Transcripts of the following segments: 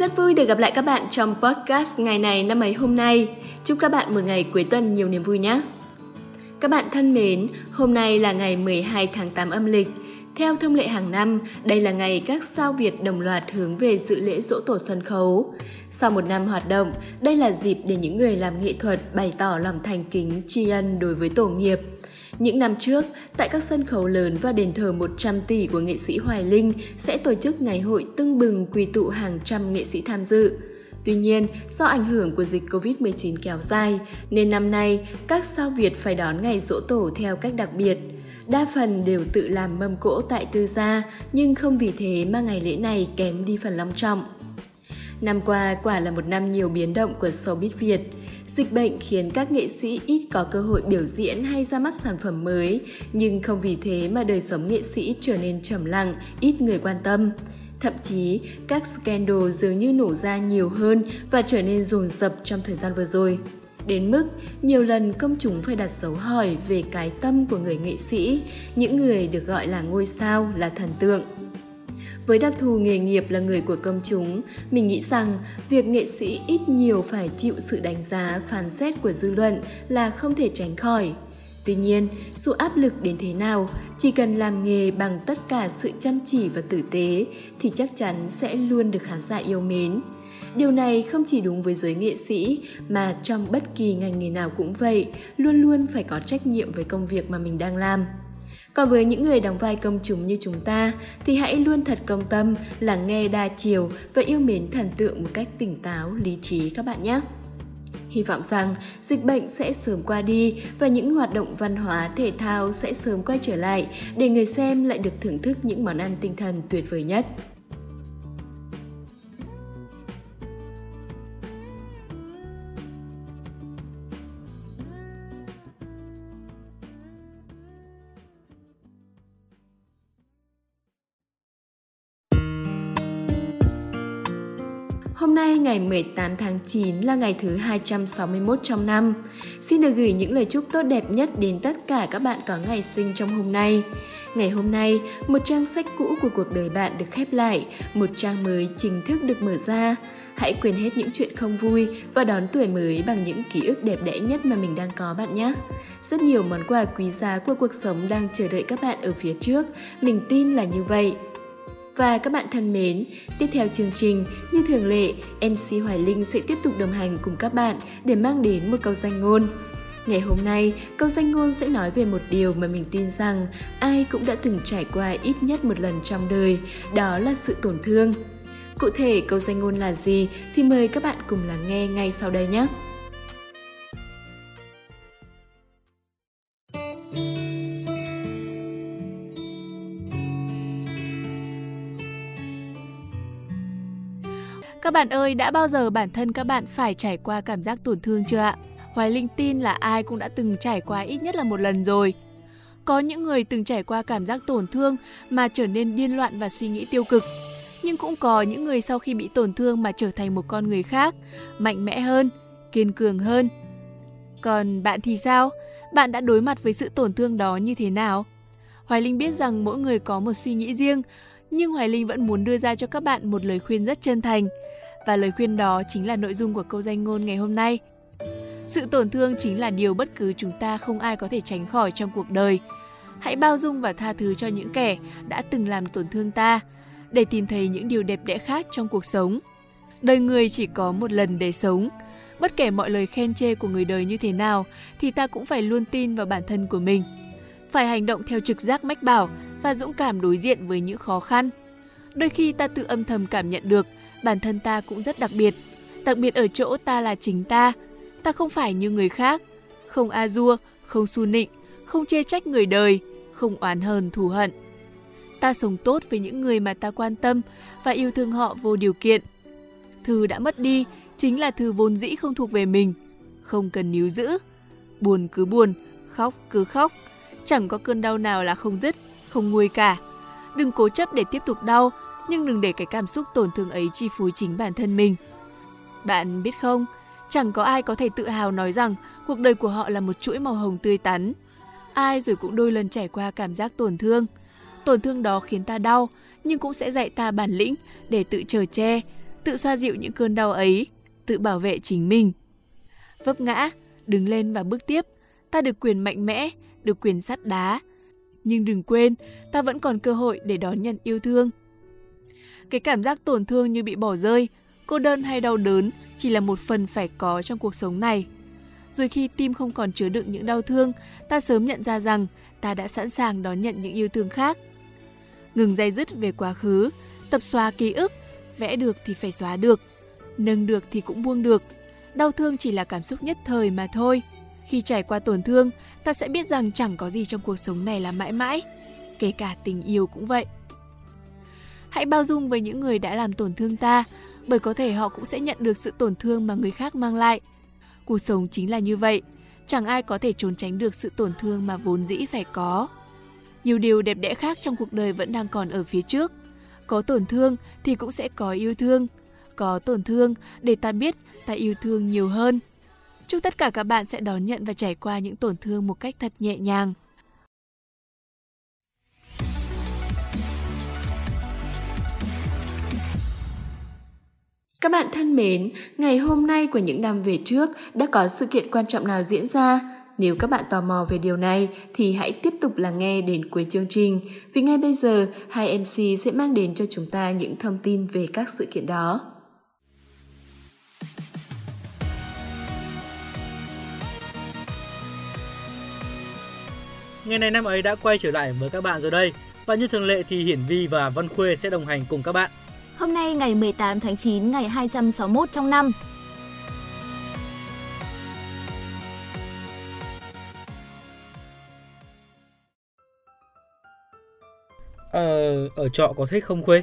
Rất vui được gặp lại các bạn trong podcast ngày này năm ấy hôm nay. Chúc các bạn một ngày cuối tuần nhiều niềm vui nhé. Các bạn thân mến, hôm nay là ngày 12 tháng 8 âm lịch. Theo thông lệ hàng năm, đây là ngày các sao Việt đồng loạt hướng về dự lễ dỗ tổ sân khấu. Sau một năm hoạt động, đây là dịp để những người làm nghệ thuật bày tỏ lòng thành kính tri ân đối với tổ nghiệp. Những năm trước, tại các sân khấu lớn và đền thờ 100 tỷ của nghệ sĩ Hoài Linh sẽ tổ chức ngày hội tưng bừng quy tụ hàng trăm nghệ sĩ tham dự. Tuy nhiên, do ảnh hưởng của dịch Covid-19 kéo dài, nên năm nay các sao Việt phải đón ngày dỗ tổ theo cách đặc biệt. Đa phần đều tự làm mâm cỗ tại tư gia, nhưng không vì thế mà ngày lễ này kém đi phần long trọng. Năm qua quả là một năm nhiều biến động của showbiz Việt. Dịch bệnh khiến các nghệ sĩ ít có cơ hội biểu diễn hay ra mắt sản phẩm mới, nhưng không vì thế mà đời sống nghệ sĩ trở nên trầm lặng, ít người quan tâm. Thậm chí, các scandal dường như nổ ra nhiều hơn và trở nên rồn rập trong thời gian vừa rồi. Đến mức nhiều lần công chúng phải đặt dấu hỏi về cái tâm của người nghệ sĩ, những người được gọi là ngôi sao, là thần tượng. Với đặc thù nghề nghiệp là người của công chúng, mình nghĩ rằng việc nghệ sĩ ít nhiều phải chịu sự đánh giá, phán xét của dư luận là không thể tránh khỏi. Tuy nhiên, dù áp lực đến thế nào, chỉ cần làm nghề bằng tất cả sự chăm chỉ và tử tế thì chắc chắn sẽ luôn được khán giả yêu mến. Điều này không chỉ đúng với giới nghệ sĩ mà trong bất kỳ ngành nghề nào cũng vậy, luôn luôn phải có trách nhiệm với công việc mà mình đang làm. Còn với những người đóng vai công chúng như chúng ta thì hãy luôn thật công tâm, lắng nghe đa chiều và yêu mến thần tượng một cách tỉnh táo, lý trí các bạn nhé. Hy vọng rằng dịch bệnh sẽ sớm qua đi và những hoạt động văn hóa thể thao sẽ sớm quay trở lại để người xem lại được thưởng thức những món ăn tinh thần tuyệt vời nhất. Ngày 18 tháng 9 là ngày thứ 261 trong năm. Xin được gửi những lời chúc tốt đẹp nhất đến tất cả các bạn có ngày sinh trong hôm nay. Ngày hôm nay, một trang sách cũ của cuộc đời bạn được khép lại, một trang mới chính thức được mở ra. Hãy quên hết những chuyện không vui và đón tuổi mới bằng những ký ức đẹp đẽ nhất mà mình đang có bạn nhé. Rất nhiều món quà quý giá của cuộc sống đang chờ đợi các bạn ở phía trước, mình tin là như vậy. Và các bạn thân mến, tiếp theo chương trình, như thường lệ, MC Hoài Linh sẽ tiếp tục đồng hành cùng các bạn để mang đến một câu danh ngôn. Ngày hôm nay, câu danh ngôn sẽ nói về một điều mà mình tin rằng ai cũng đã từng trải qua ít nhất một lần trong đời, đó là sự tổn thương. Cụ thể câu danh ngôn là gì thì mời các bạn cùng lắng nghe ngay sau đây nhé. Các bạn ơi, đã bao giờ bản thân các bạn phải trải qua cảm giác tổn thương chưa ạ? Hoài Linh tin là ai cũng đã từng trải qua ít nhất là một lần rồi. Có những người từng trải qua cảm giác tổn thương mà trở nên điên loạn và suy nghĩ tiêu cực. Nhưng cũng có những người sau khi bị tổn thương mà trở thành một con người khác, mạnh mẽ hơn, kiên cường hơn. Còn bạn thì sao? Bạn đã đối mặt với sự tổn thương đó như thế nào? Hoài Linh biết rằng mỗi người có một suy nghĩ riêng, nhưng Hoài Linh vẫn muốn đưa ra cho các bạn một lời khuyên rất chân thành – và lời khuyên đó chính là nội dung của câu danh ngôn ngày hôm nay. Sự tổn thương chính là điều bất cứ chúng ta không ai có thể tránh khỏi trong cuộc đời. Hãy bao dung và tha thứ cho những kẻ đã từng làm tổn thương ta, để tìm thấy những điều đẹp đẽ khác trong cuộc sống. Đời người chỉ có một lần để sống. Bất kể mọi lời khen chê của người đời như thế nào, thì ta cũng phải luôn tin vào bản thân của mình. Phải hành động theo trực giác mách bảo và dũng cảm đối diện với những khó khăn. Đôi khi ta tự âm thầm cảm nhận được bản thân ta cũng rất đặc biệt. Đặc biệt ở chỗ ta là chính ta. Ta không phải như người khác. Không a dua, không su nịnh, không chê trách người đời, không oán hờn thù hận. Ta sống tốt với những người mà ta quan tâm và yêu thương họ vô điều kiện. Thứ đã mất đi chính là thứ vốn dĩ không thuộc về mình, không cần níu giữ. Buồn cứ buồn, khóc cứ khóc, chẳng có cơn đau nào là không dứt, không nguôi cả. Đừng cố chấp để tiếp tục đau nhưng đừng để cái cảm xúc tổn thương ấy chi phối chính bản thân mình. Bạn biết không, chẳng có ai có thể tự hào nói rằng cuộc đời của họ là một chuỗi màu hồng tươi tắn. Ai rồi cũng đôi lần trải qua cảm giác tổn thương. Tổn thương đó khiến ta đau, nhưng cũng sẽ dạy ta bản lĩnh để tự chờ che, tự xoa dịu những cơn đau ấy, tự bảo vệ chính mình. Vấp ngã, đứng lên và bước tiếp, ta được quyền mạnh mẽ, được quyền sắt đá. Nhưng đừng quên, ta vẫn còn cơ hội để đón nhận yêu thương. Cái cảm giác tổn thương như bị bỏ rơi, cô đơn hay đau đớn chỉ là một phần phải có trong cuộc sống này. Rồi khi tim không còn chứa đựng những đau thương, ta sớm nhận ra rằng ta đã sẵn sàng đón nhận những yêu thương khác. Ngừng dây dứt về quá khứ, tập xóa ký ức, vẽ được thì phải xóa được, nâng được thì cũng buông được. Đau thương chỉ là cảm xúc nhất thời mà thôi. Khi trải qua tổn thương, ta sẽ biết rằng chẳng có gì trong cuộc sống này là mãi mãi, kể cả tình yêu cũng vậy. Hãy bao dung với những người đã làm tổn thương ta, bởi có thể họ cũng sẽ nhận được sự tổn thương mà người khác mang lại. Cuộc sống chính là như vậy, chẳng ai có thể trốn tránh được sự tổn thương mà vốn dĩ phải có. Nhiều điều đẹp đẽ khác trong cuộc đời vẫn đang còn ở phía trước. Có tổn thương thì cũng sẽ có yêu thương. Có tổn thương để ta biết ta yêu thương nhiều hơn. Chúc tất cả các bạn sẽ đón nhận và trải qua những tổn thương một cách thật nhẹ nhàng. Các bạn thân mến, ngày hôm nay của những năm về trước đã có sự kiện quan trọng nào diễn ra? Nếu các bạn tò mò về điều này thì hãy tiếp tục lắng nghe đến cuối chương trình vì ngay bây giờ hai MC sẽ mang đến cho chúng ta những thông tin về các sự kiện đó. Ngày này năm ấy đã quay trở lại với các bạn rồi đây. Và như thường lệ thì Hiển Vi và Văn Khuê sẽ đồng hành cùng các bạn. Hôm nay ngày 18 tháng 9, ngày 261 trong năm. Ờ, ở trọ có thích không Khuê?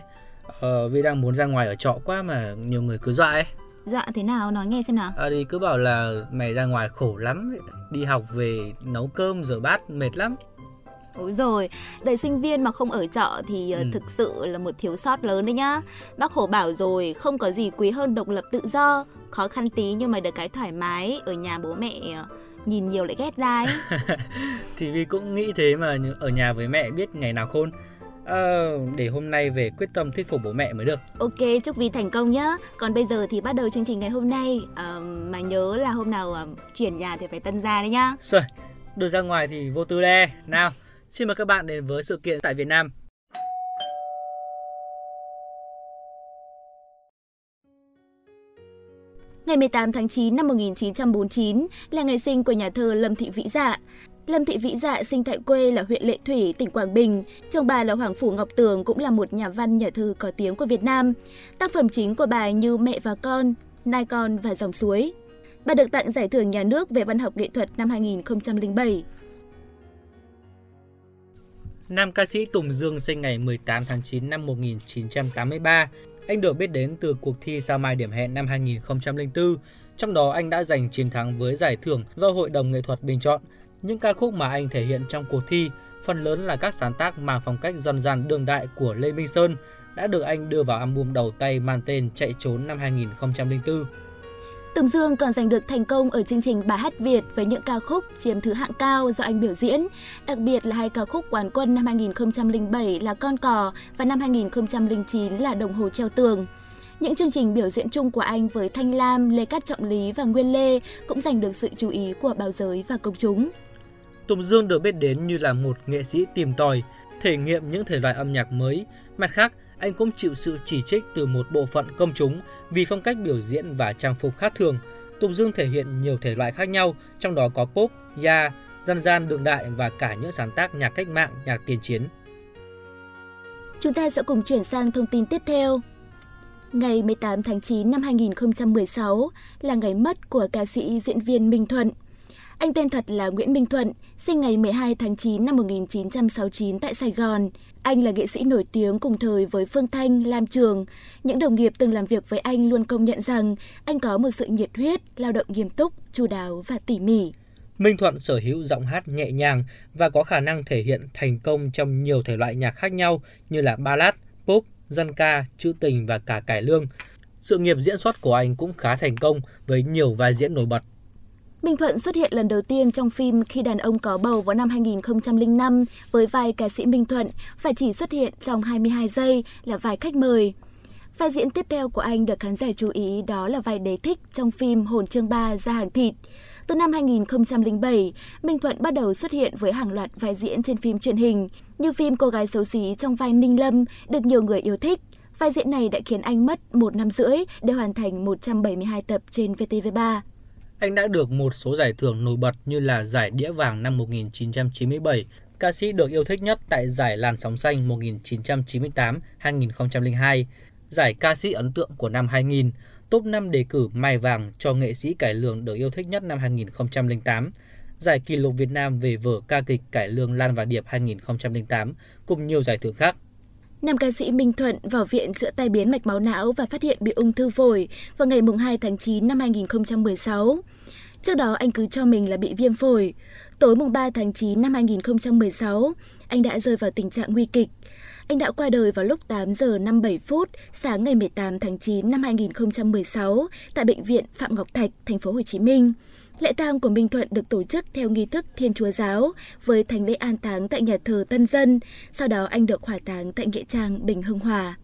Ờ, vì đang muốn ra ngoài ở trọ quá mà nhiều người cứ dọa ấy. Dạ thế nào nói nghe xem nào. À, thì cứ bảo là mày ra ngoài khổ lắm, đi học về nấu cơm rửa bát mệt lắm. Ôi rồi, đời sinh viên mà không ở trọ thì ờ, ừ. thực sự là một thiếu sót lớn đấy nhá. Bác Hồ bảo rồi, không có gì quý hơn độc lập tự do, khó khăn tí nhưng mà được cái thoải mái, ở nhà bố mẹ ờ, nhìn nhiều lại ghét ra ấy. thì vì cũng nghĩ thế mà ở nhà với mẹ biết ngày nào khôn. À, để hôm nay về quyết tâm thuyết phục bố mẹ mới được. Ok, chúc Vi thành công nhá. Còn bây giờ thì bắt đầu chương trình ngày hôm nay. À, mà nhớ là hôm nào à, chuyển nhà thì phải tân gia đấy nhá. Rồi, được ra ngoài thì vô tư đe. Nào, xin mời các bạn đến với sự kiện tại Việt Nam. Ngày 18 tháng 9 năm 1949 là ngày sinh của nhà thơ Lâm Thị Vĩ Dạ. Lâm Thị Vĩ Dạ sinh tại quê là huyện Lệ Thủy, tỉnh Quảng Bình. Chồng bà là Hoàng Phủ Ngọc Tường cũng là một nhà văn nhà thơ có tiếng của Việt Nam. Tác phẩm chính của bà như Mẹ và Con, Nai Con và Dòng Suối. Bà được tặng giải thưởng nhà nước về văn học nghệ thuật năm 2007. Nam ca sĩ Tùng Dương sinh ngày 18 tháng 9 năm 1983. Anh được biết đến từ cuộc thi Sao Mai Điểm Hẹn năm 2004. Trong đó, anh đã giành chiến thắng với giải thưởng do Hội đồng Nghệ thuật bình chọn những ca khúc mà anh thể hiện trong cuộc thi, phần lớn là các sáng tác mang phong cách dân gian đương đại của Lê Minh Sơn, đã được anh đưa vào album đầu tay mang tên Chạy trốn năm 2004. Tùng Dương còn giành được thành công ở chương trình Bài hát Việt với những ca khúc chiếm thứ hạng cao do anh biểu diễn, đặc biệt là hai ca khúc quán quân năm 2007 là Con cò và năm 2009 là Đồng hồ treo tường. Những chương trình biểu diễn chung của anh với Thanh Lam, Lê Cát Trọng Lý và Nguyên Lê cũng giành được sự chú ý của báo giới và công chúng. Tùng Dương được biết đến như là một nghệ sĩ tìm tòi, thể nghiệm những thể loại âm nhạc mới. Mặt khác, anh cũng chịu sự chỉ trích từ một bộ phận công chúng vì phong cách biểu diễn và trang phục khác thường. Tùng Dương thể hiện nhiều thể loại khác nhau, trong đó có pop, ya, dân gian đương đại và cả những sáng tác nhạc cách mạng, nhạc tiền chiến. Chúng ta sẽ cùng chuyển sang thông tin tiếp theo. Ngày 18 tháng 9 năm 2016 là ngày mất của ca sĩ diễn viên Minh Thuận. Anh tên thật là Nguyễn Minh Thuận, sinh ngày 12 tháng 9 năm 1969 tại Sài Gòn. Anh là nghệ sĩ nổi tiếng cùng thời với Phương Thanh, Lam Trường. Những đồng nghiệp từng làm việc với anh luôn công nhận rằng anh có một sự nhiệt huyết, lao động nghiêm túc, chu đáo và tỉ mỉ. Minh Thuận sở hữu giọng hát nhẹ nhàng và có khả năng thể hiện thành công trong nhiều thể loại nhạc khác nhau như là ballad, pop, dân ca, trữ tình và cả cải lương. Sự nghiệp diễn xuất của anh cũng khá thành công với nhiều vai diễn nổi bật. Minh Thuận xuất hiện lần đầu tiên trong phim Khi đàn ông có bầu vào năm 2005 với vai ca sĩ Minh Thuận và chỉ xuất hiện trong 22 giây là vai khách mời. Vai diễn tiếp theo của anh được khán giả chú ý đó là vai đế thích trong phim Hồn chương 3 ra hàng thịt. Từ năm 2007, Minh Thuận bắt đầu xuất hiện với hàng loạt vai diễn trên phim truyền hình, như phim Cô gái xấu xí trong vai Ninh Lâm được nhiều người yêu thích. Vai diễn này đã khiến anh mất một năm rưỡi để hoàn thành 172 tập trên VTV3. Anh đã được một số giải thưởng nổi bật như là giải Đĩa Vàng năm 1997, ca sĩ được yêu thích nhất tại giải Làn Sóng Xanh 1998-2002, giải ca sĩ ấn tượng của năm 2000, top 5 đề cử Mai Vàng cho nghệ sĩ cải lương được yêu thích nhất năm 2008, giải kỷ lục Việt Nam về vở ca kịch cải lương Lan và Điệp 2008 cùng nhiều giải thưởng khác. Nam ca sĩ Minh Thuận vào viện chữa tai biến mạch máu não và phát hiện bị ung thư phổi vào ngày 2 tháng 9 năm 2016. Trước đó anh cứ cho mình là bị viêm phổi. Tối mùng 3 tháng 9 năm 2016, anh đã rơi vào tình trạng nguy kịch. Anh đã qua đời vào lúc 8 giờ 57 phút sáng ngày 18 tháng 9 năm 2016 tại bệnh viện Phạm Ngọc Thạch, thành phố Hồ Chí Minh. Lễ tang của Minh Thuận được tổ chức theo nghi thức Thiên Chúa giáo với thánh lễ an táng tại nhà thờ Tân Dân. Sau đó anh được hỏa táng tại nghĩa trang Bình Hưng Hòa.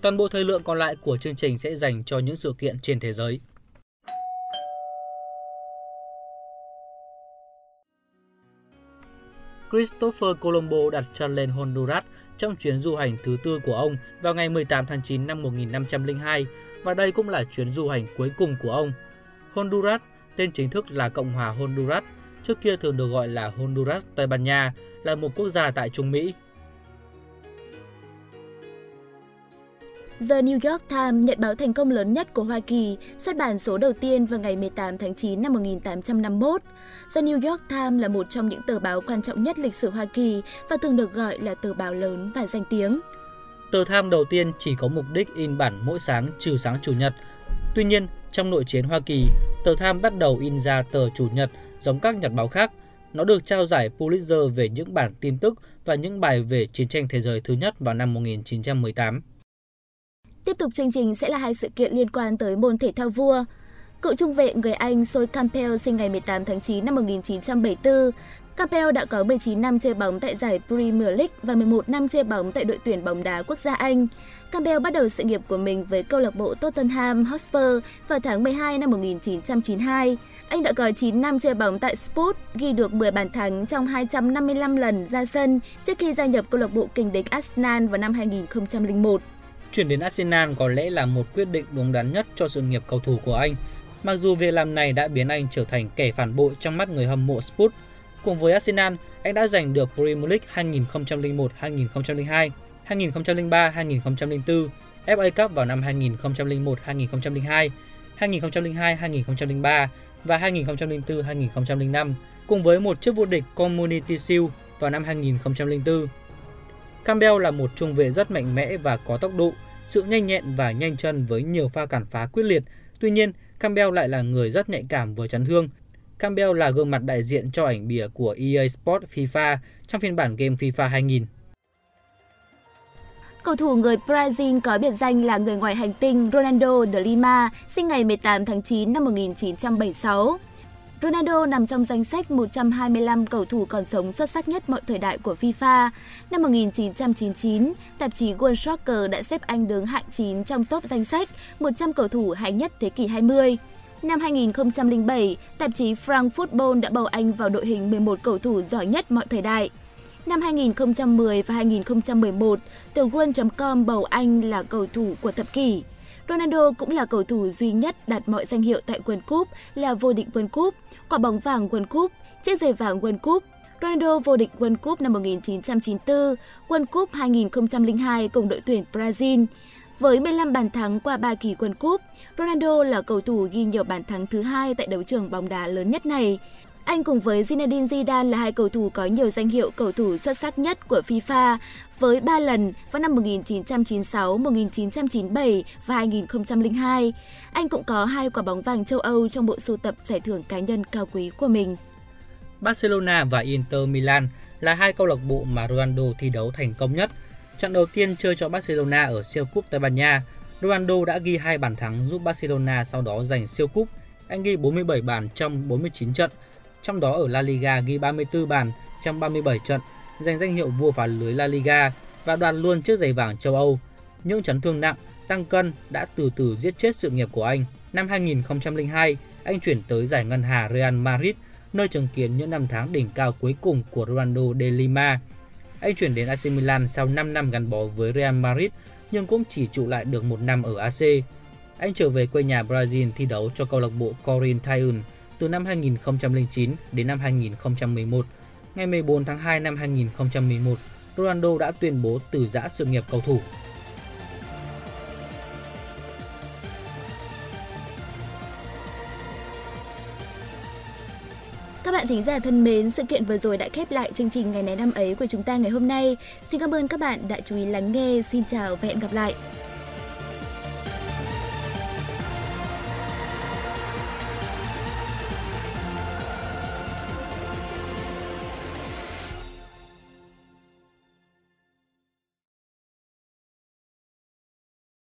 Toàn bộ thời lượng còn lại của chương trình sẽ dành cho những sự kiện trên thế giới. Christopher Colombo đặt chân lên Honduras trong chuyến du hành thứ tư của ông vào ngày 18 tháng 9 năm 1502 và đây cũng là chuyến du hành cuối cùng của ông. Honduras, tên chính thức là Cộng hòa Honduras, trước kia thường được gọi là Honduras Tây Ban Nha, là một quốc gia tại Trung Mỹ. The New York Times, nhận báo thành công lớn nhất của Hoa Kỳ, xuất bản số đầu tiên vào ngày 18 tháng 9 năm 1851. The New York Times là một trong những tờ báo quan trọng nhất lịch sử Hoa Kỳ và thường được gọi là tờ báo lớn và danh tiếng. Tờ Tham đầu tiên chỉ có mục đích in bản mỗi sáng trừ sáng Chủ nhật. Tuy nhiên, trong nội chiến Hoa Kỳ, tờ Tham bắt đầu in ra tờ Chủ nhật giống các nhật báo khác. Nó được trao giải Pulitzer về những bản tin tức và những bài về chiến tranh thế giới thứ nhất vào năm 1918. Tiếp tục chương trình sẽ là hai sự kiện liên quan tới môn thể thao vua. Cựu trung vệ người Anh Soy Campbell sinh ngày 18 tháng 9 năm 1974. Campbell đã có 19 năm chơi bóng tại giải Premier League và 11 năm chơi bóng tại đội tuyển bóng đá quốc gia Anh. Campbell bắt đầu sự nghiệp của mình với câu lạc bộ Tottenham Hotspur vào tháng 12 năm 1992. Anh đã có 9 năm chơi bóng tại Spurs, ghi được 10 bàn thắng trong 255 lần ra sân trước khi gia nhập câu lạc bộ kình địch Arsenal vào năm 2001. Chuyển đến Arsenal có lẽ là một quyết định đúng đắn nhất cho sự nghiệp cầu thủ của anh. Mặc dù việc làm này đã biến anh trở thành kẻ phản bội trong mắt người hâm mộ Spurs. Cùng với Arsenal, anh đã giành được Premier League 2001-2002, 2003-2004, FA Cup vào năm 2001-2002, 2002-2003 và 2004-2005, cùng với một chức vô địch Community Shield vào năm 2004. Campbell là một trung vệ rất mạnh mẽ và có tốc độ, sự nhanh nhẹn và nhanh chân với nhiều pha cản phá quyết liệt. Tuy nhiên, Campbell lại là người rất nhạy cảm với chấn thương. Campbell là gương mặt đại diện cho ảnh bìa của EA Sports FIFA trong phiên bản game FIFA 2000. Cầu thủ người Brazil có biệt danh là người ngoài hành tinh Ronaldo de Lima, sinh ngày 18 tháng 9 năm 1976. Ronaldo nằm trong danh sách 125 cầu thủ còn sống xuất sắc nhất mọi thời đại của FIFA. Năm 1999, tạp chí World Soccer đã xếp anh đứng hạng 9 trong top danh sách 100 cầu thủ hay nhất thế kỷ 20. Năm 2007, tạp chí France Football đã bầu anh vào đội hình 11 cầu thủ giỏi nhất mọi thời đại. Năm 2010 và 2011, tờ World.com bầu anh là cầu thủ của thập kỷ. Ronaldo cũng là cầu thủ duy nhất đạt mọi danh hiệu tại World Cup là vô địch World Cup, quả bóng vàng World Cup, chiếc giày vàng World Cup. Ronaldo vô địch World Cup năm 1994, World Cup 2002 cùng đội tuyển Brazil. Với 15 bàn thắng qua 3 kỳ World Cup, Ronaldo là cầu thủ ghi nhiều bàn thắng thứ hai tại đấu trường bóng đá lớn nhất này. Anh cùng với Zinedine Zidane là hai cầu thủ có nhiều danh hiệu cầu thủ xuất sắc nhất của FIFA với 3 lần vào năm 1996, 1997 và 2002. Anh cũng có hai quả bóng vàng châu Âu trong bộ sưu tập giải thưởng cá nhân cao quý của mình. Barcelona và Inter Milan là hai câu lạc bộ mà Ronaldo thi đấu thành công nhất. Trận đầu tiên chơi cho Barcelona ở siêu cúp Tây Ban Nha, Ronaldo đã ghi hai bàn thắng giúp Barcelona sau đó giành siêu cúp. Anh ghi 47 bàn trong 49 trận, trong đó ở La Liga ghi 34 bàn trong 37 trận, giành danh hiệu vua phá lưới La Liga và đoạt luôn chiếc giày vàng châu Âu. Những chấn thương nặng, tăng cân đã từ từ giết chết sự nghiệp của anh. Năm 2002, anh chuyển tới giải ngân hà Real Madrid, nơi chứng kiến những năm tháng đỉnh cao cuối cùng của Ronaldo de Lima. Anh chuyển đến AC Milan sau 5 năm gắn bó với Real Madrid nhưng cũng chỉ trụ lại được một năm ở AC. Anh trở về quê nhà Brazil thi đấu cho câu lạc bộ Corinthians từ năm 2009 đến năm 2011. Ngày 14 tháng 2 năm 2011, Ronaldo đã tuyên bố từ giã sự nghiệp cầu thủ. Các bạn thính giả thân mến, sự kiện vừa rồi đã khép lại chương trình ngày này năm ấy của chúng ta ngày hôm nay. Xin cảm ơn các bạn đã chú ý lắng nghe. Xin chào và hẹn gặp lại.